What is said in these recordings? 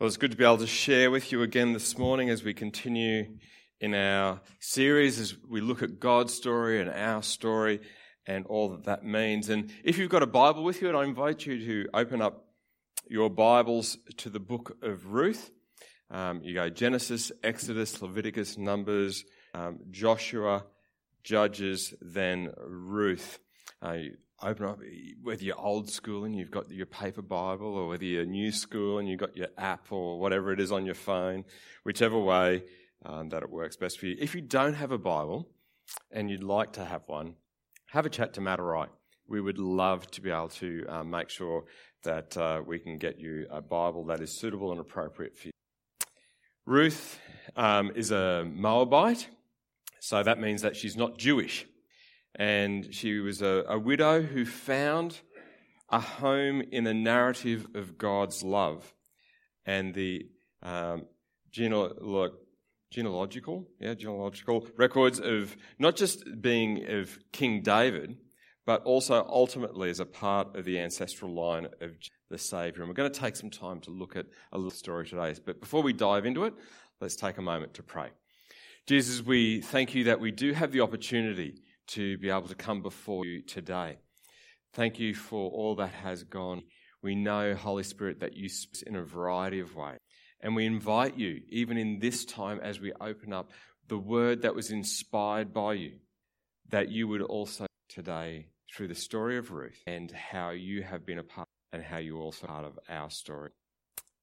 Well, it's good to be able to share with you again this morning as we continue in our series as we look at God's story and our story and all that that means. And if you've got a Bible with you, I invite you to open up your Bibles to the book of Ruth. Um, you go Genesis, Exodus, Leviticus, Numbers, um, Joshua, Judges, then Ruth. Uh, open up, whether you're old school and you've got your paper Bible, or whether you're new school and you've got your app or whatever it is on your phone, whichever way um, that it works best for you. If you don't have a Bible and you'd like to have one, have a chat to Matt or I. We would love to be able to um, make sure that uh, we can get you a Bible that is suitable and appropriate for you. Ruth um, is a Moabite, so that means that she's not Jewish and she was a, a widow who found a home in the narrative of God's love and the um, genealogical, yeah, genealogical records of not just being of King David, but also ultimately as a part of the ancestral line of the Saviour. And we're going to take some time to look at a little story today. But before we dive into it, let's take a moment to pray. Jesus, we thank you that we do have the opportunity to be able to come before you today. Thank you for all that has gone. We know, Holy Spirit, that you speak in a variety of ways. And we invite you, even in this time as we open up the word that was inspired by you, that you would also today, through the story of Ruth and how you have been a part and how you are also part of our story.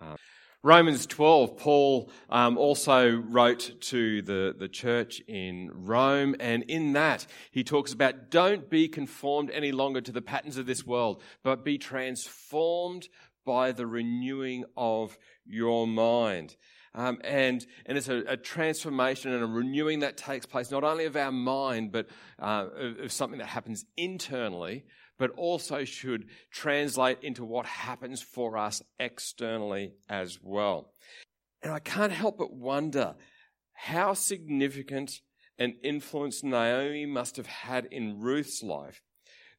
Um, Romans 12, Paul um, also wrote to the, the church in Rome, and in that he talks about don't be conformed any longer to the patterns of this world, but be transformed by the renewing of your mind. Um, and, and it's a, a, transformation and a renewing that takes place not only of our mind, but uh, of, of something that happens internally, but also should translate into what happens for us externally as well. And I can't help but wonder how significant an influence Naomi must have had in Ruth's life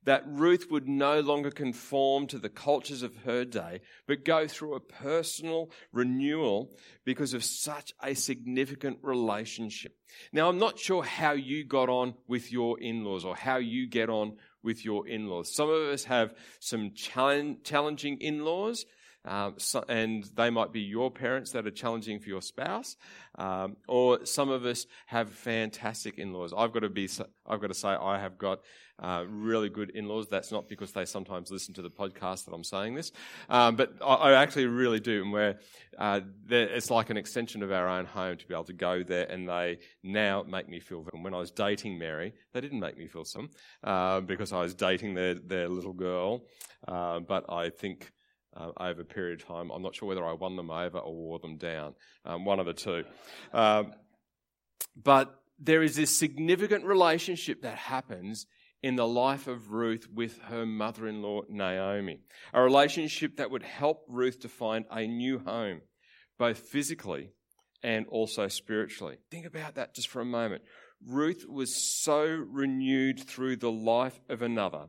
that Ruth would no longer conform to the cultures of her day, but go through a personal renewal because of such a significant relationship. Now, I'm not sure how you got on with your in laws or how you get on with your in laws. Some of us have some challenging in laws. Um, so, and they might be your parents that are challenging for your spouse, um, or some of us have fantastic in-laws. I've got to be, I've got to say, I have got uh, really good in-laws. That's not because they sometimes listen to the podcast that I'm saying this, um, but I, I, actually really do. And where uh, it's like an extension of our own home to be able to go there, and they now make me feel. And when I was dating Mary, they didn't make me feel some uh, because I was dating their their little girl. Uh, but I think. Uh, over a period of time. I'm not sure whether I won them over or wore them down. Um, one of the two. Um, but there is this significant relationship that happens in the life of Ruth with her mother in law, Naomi. A relationship that would help Ruth to find a new home, both physically and also spiritually. Think about that just for a moment. Ruth was so renewed through the life of another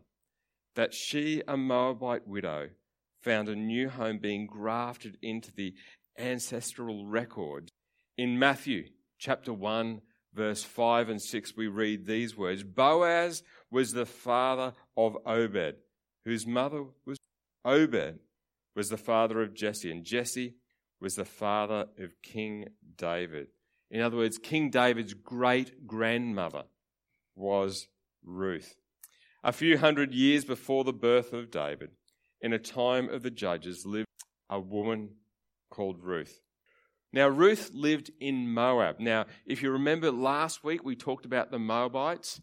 that she, a Moabite widow, found a new home being grafted into the ancestral record. In Matthew chapter 1, verse 5 and 6, we read these words Boaz was the father of Obed, whose mother was Obed, was the father of Jesse, and Jesse was the father of King David. In other words, King David's great grandmother was Ruth. A few hundred years before the birth of David, in a time of the judges, lived a woman called Ruth. Now, Ruth lived in Moab. Now, if you remember last week, we talked about the Moabites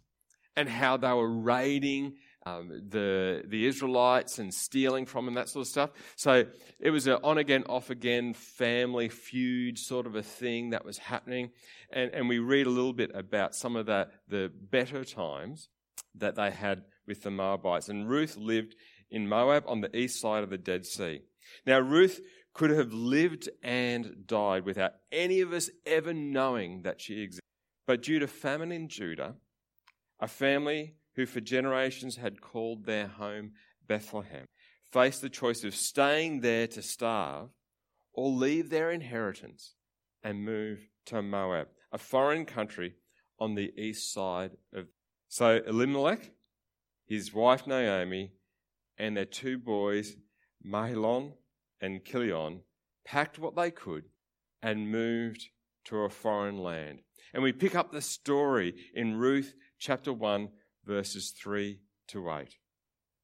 and how they were raiding um, the, the Israelites and stealing from them, that sort of stuff. So it was an on again, off again family feud sort of a thing that was happening. And, and we read a little bit about some of the, the better times that they had with the Moabites. And Ruth lived in Moab on the east side of the Dead Sea. Now, Ruth could have lived and died without any of us ever knowing that she existed. But due to famine in Judah, a family who for generations had called their home Bethlehem faced the choice of staying there to starve or leave their inheritance and move to Moab, a foreign country on the east side of. So Elimelech, his wife Naomi, and their two boys, Mahlon and Kilion, packed what they could and moved to a foreign land. And we pick up the story in Ruth chapter 1, verses 3 to 8.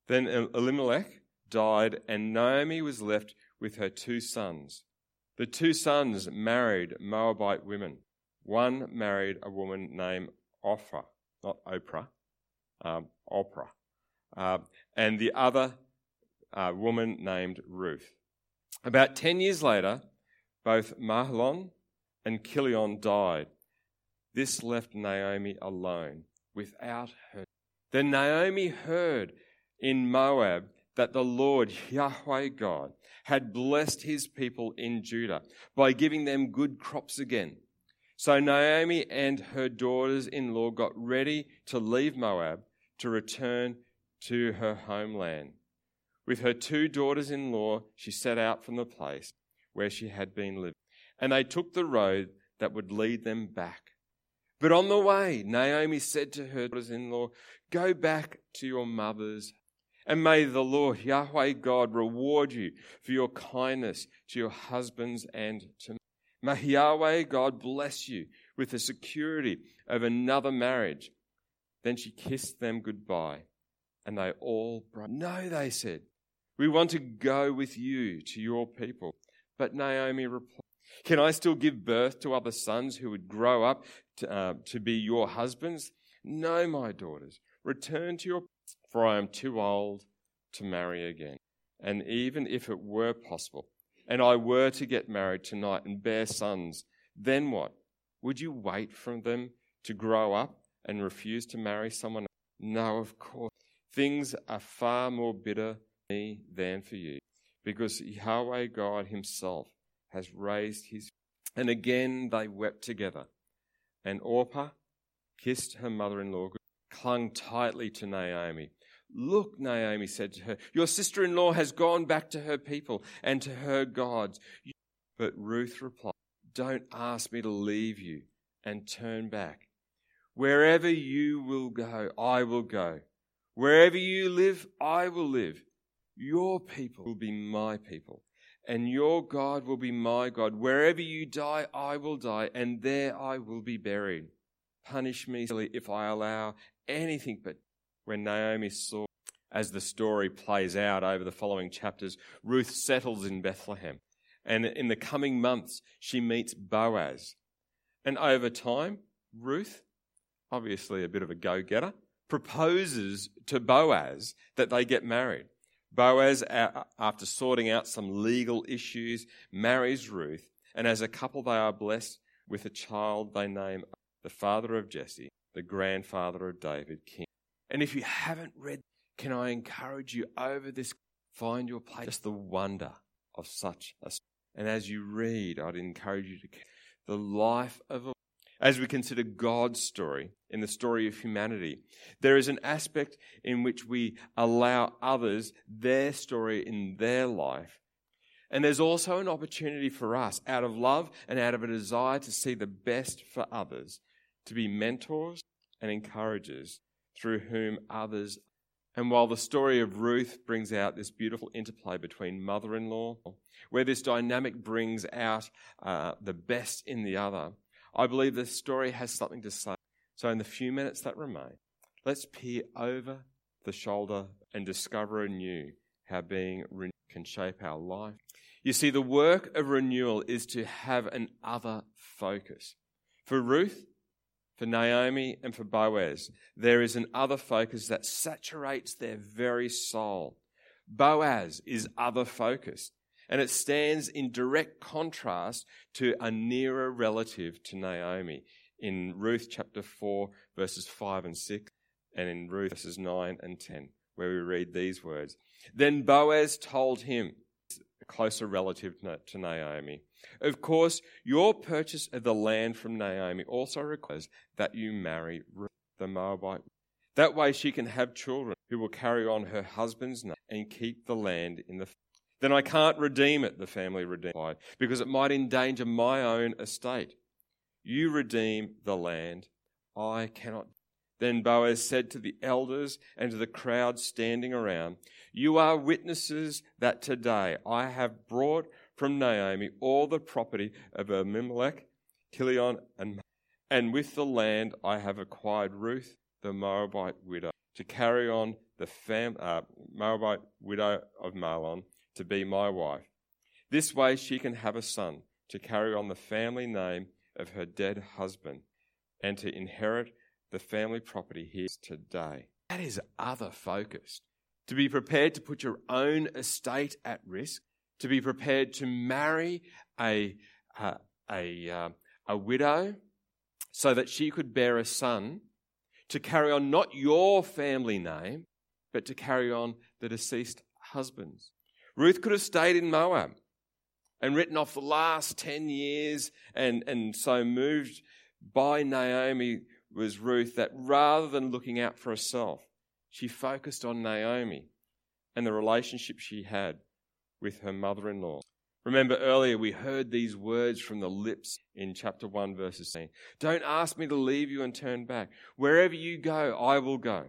Then Elimelech died, and Naomi was left with her two sons. The two sons married Moabite women. One married a woman named Orpah, not Oprah, um, Oprah, uh, and the other uh, woman named Ruth. About 10 years later, both Mahlon and Chilion died. This left Naomi alone without her. Then Naomi heard in Moab that the Lord, Yahweh God, had blessed his people in Judah by giving them good crops again. So Naomi and her daughters in law got ready to leave Moab to return to her homeland. With her two daughters in law, she set out from the place where she had been living, and they took the road that would lead them back. But on the way, Naomi said to her daughters in law, Go back to your mother's and may the Lord, Yahweh God, reward you for your kindness to your husbands and to me. May Yahweh God bless you with the security of another marriage. Then she kissed them goodbye, and they all broke. No, they said, we want to go with you to your people. But Naomi replied, Can I still give birth to other sons who would grow up to, uh, to be your husbands? No, my daughters, return to your for I am too old to marry again. And even if it were possible, and I were to get married tonight and bear sons, then what? Would you wait for them to grow up and refuse to marry someone? No, of course. Things are far more bitter for me than for you, because Yahweh God Himself has raised His. And again they wept together. And Orpah kissed her mother in law, clung tightly to Naomi. Look, Naomi said to her, your sister in law has gone back to her people and to her gods. But Ruth replied, Don't ask me to leave you and turn back. Wherever you will go, I will go. Wherever you live, I will live. Your people will be my people, and your God will be my God. Wherever you die, I will die, and there I will be buried. Punish me if I allow anything but when Naomi saw, as the story plays out over the following chapters, Ruth settles in Bethlehem. And in the coming months, she meets Boaz. And over time, Ruth, obviously a bit of a go getter, proposes to Boaz that they get married. Boaz, after sorting out some legal issues, marries Ruth, and as a couple, they are blessed with a child they name the father of Jesse, the grandfather of David, king. And if you haven't read, can I encourage you over this, find your place, just the wonder of such a. And as you read, I'd encourage you to the life of a. As we consider God's story in the story of humanity, there is an aspect in which we allow others their story in their life. And there's also an opportunity for us, out of love and out of a desire to see the best for others, to be mentors and encouragers through whom others. And while the story of Ruth brings out this beautiful interplay between mother in law, where this dynamic brings out uh, the best in the other, I believe this story has something to say. So, in the few minutes that remain, let's peer over the shoulder and discover anew how being renewed can shape our life. You see, the work of renewal is to have an other focus. For Ruth, for Naomi and for Boaz, there is an other focus that saturates their very soul. Boaz is other focused, and it stands in direct contrast to a nearer relative to Naomi in Ruth chapter 4, verses 5 and 6, and in Ruth verses 9 and 10, where we read these words. Then Boaz told him, a closer relative to Naomi, of course, your purchase of the land from Naomi also requires that you marry Ruth the Moabite. That way she can have children who will carry on her husband's name and keep the land in the. Then I can't redeem it, the family replied, because it might endanger my own estate. You redeem the land, I cannot. Then Boaz said to the elders and to the crowd standing around, You are witnesses that today I have brought from Naomi all the property of Elimelech, Kilion, and, and with the land I have acquired Ruth, the Moabite widow, to carry on the fam- uh, Moabite widow of Mahlon to be my wife. This way she can have a son to carry on the family name of her dead husband and to inherit the family property here today. That is other focused. To be prepared to put your own estate at risk, to be prepared to marry a, a, a, uh, widow so that she could bear a son, to carry on not your family name, but to carry on the deceased husband's. Ruth could have stayed in Moab and written off the last 10 years and, and so moved by Naomi was Ruth that rather than looking out for herself, she focused on Naomi and the relationship she had with her mother in law. Remember earlier we heard these words from the lips in chapter 1, verses 10. Don't ask me to leave you and turn back. Wherever you go, I will go.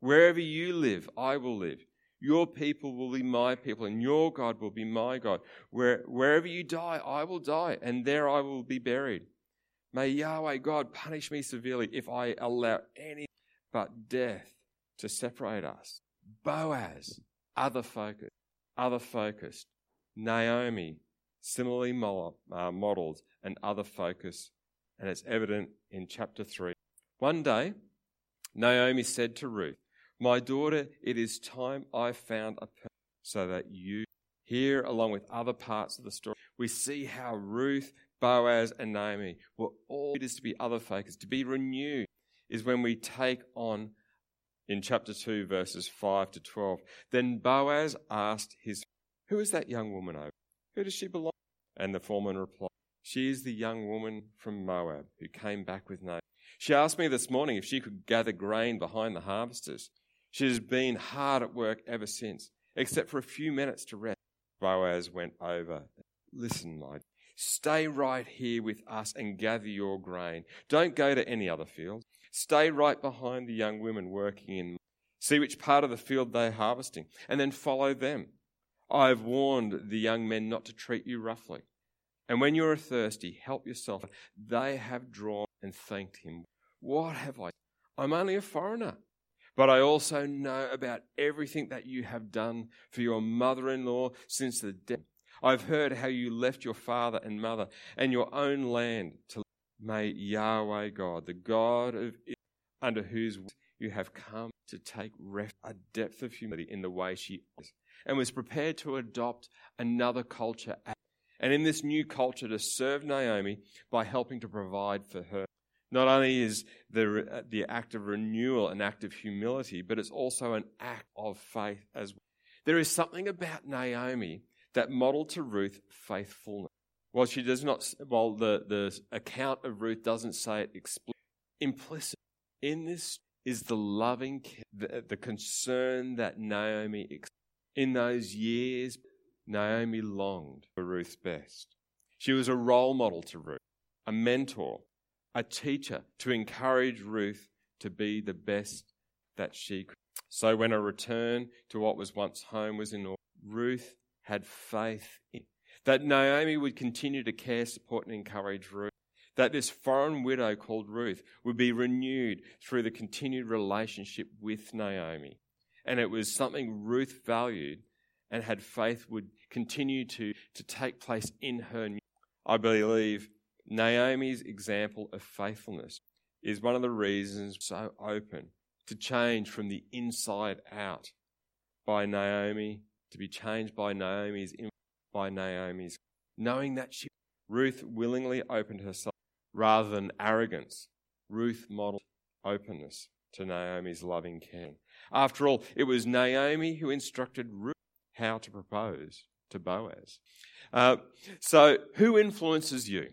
Wherever you live, I will live. Your people will be my people, and your God will be my God. Where, wherever you die, I will die, and there I will be buried. May Yahweh God punish me severely if I allow any but death to separate us. Boaz, other focus, other focused. Naomi, similarly uh, modeled, and other focus, and it's evident in chapter 3. One day, Naomi said to Ruth, my daughter, it is time I found a person so that you, here along with other parts of the story, we see how Ruth, Boaz, and Naomi were all it is to be other focused. To be renewed is when we take on, in chapter 2, verses 5 to 12. Then Boaz asked his, Who is that young woman over? Who does she belong? And the foreman replied, She is the young woman from Moab who came back with Naomi. She asked me this morning if she could gather grain behind the harvesters. She has been hard at work ever since, except for a few minutes to rest. Boaz went over. Listen, my stay right here with us and gather your grain. Don't go to any other field. Stay right behind the young women working in. See which part of the field they're harvesting, and then follow them. I have warned the young men not to treat you roughly. And when you are thirsty, help yourself. They have drawn and thanked him. What have I? I'm only a foreigner but I also know about everything that you have done for your mother in law since the death. I've heard how you left your father and mother and your own land to may Yahweh God, the God of Israel, under whose you have come to take refuge, a depth of humility in the way she is, and was prepared to adopt another culture. And in this new culture, to serve Naomi by helping to provide for her not only is the, uh, the act of renewal an act of humility, but it's also an act of faith as well. There is something about Naomi that modeled to Ruth faithfulness. While she does not, while the, the account of Ruth doesn't say it explicitly, implicit in this is the loving, the, the concern that Naomi, in those years, Naomi longed for Ruth's best. She was a role model to Ruth, a mentor, a teacher to encourage Ruth to be the best that she could. So when a return to what was once home was in order, Ruth had faith in that Naomi would continue to care, support, and encourage Ruth. That this foreign widow called Ruth would be renewed through the continued relationship with Naomi. And it was something Ruth valued and had faith would continue to, to take place in her. New I believe Naomi's example of faithfulness is one of the reasons so open to change from the inside out by Naomi, to be changed by Naomi's by Naomi's knowing that she Ruth willingly opened herself rather than arrogance. Ruth modeled openness to Naomi's loving care. After all, it was Naomi who instructed Ruth how to propose to Boaz. Uh, so, who influences you?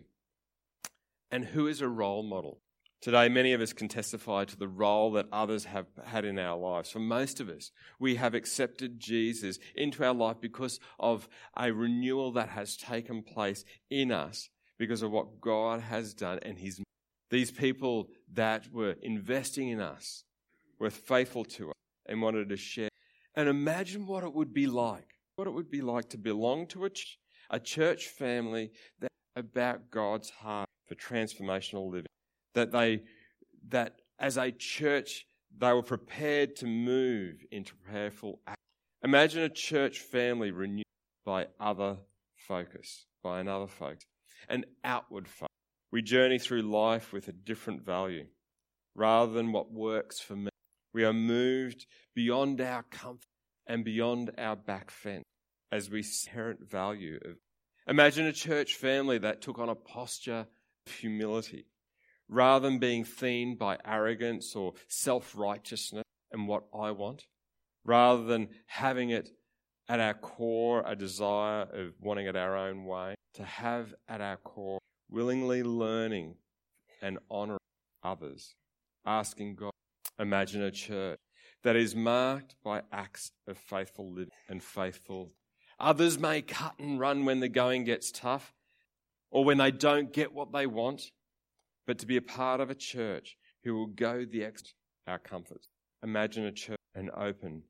And who is a role model Today, many of us can testify to the role that others have had in our lives. For most of us, we have accepted Jesus into our life because of a renewal that has taken place in us because of what God has done and His. These people that were investing in us were faithful to us and wanted to share. And imagine what it would be like, what it would be like to belong to a, ch- a church family that about God's heart for transformational living that they that as a church they were prepared to move into prayerful act. Imagine a church family renewed by other focus, by another focus, an outward focus. We journey through life with a different value. Rather than what works for me, we are moved beyond our comfort and beyond our back fence as we inherent value of. Imagine a church family that took on a posture humility rather than being themed by arrogance or self righteousness and what I want, rather than having it at our core a desire of wanting it our own way, to have at our core willingly learning and honoring others, asking God. Imagine a church that is marked by acts of faithful living and faithful. Others may cut and run when the going gets tough or when they don't get what they want but to be a part of a church who will go the extra our comfort. Imagine a church and open,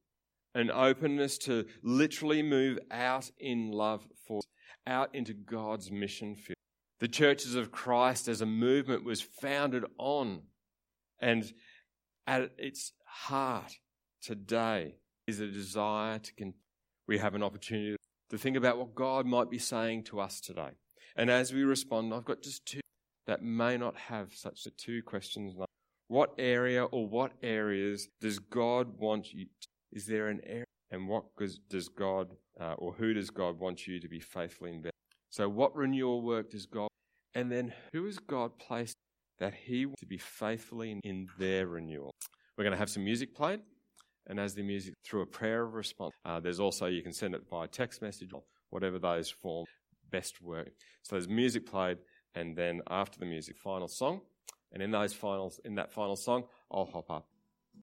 an openness to literally move out in love for, out into God's mission field. The churches of Christ as a movement was founded on, and at its heart today is a desire to. Con- we have an opportunity to think about what God might be saying to us today. And as we respond, I've got just two that may not have such the two questions like what area or what areas does God want you to, is there an area and what does God uh, or who does God want you to be faithfully invested so what renewal work does God and then who has God placed that he wants to be faithfully in, in their renewal? We're going to have some music played and as the music through a prayer of response uh, there's also you can send it via text message or whatever those forms best work so there's music played and then after the music, final song. And in those finals, in that final song, I'll hop up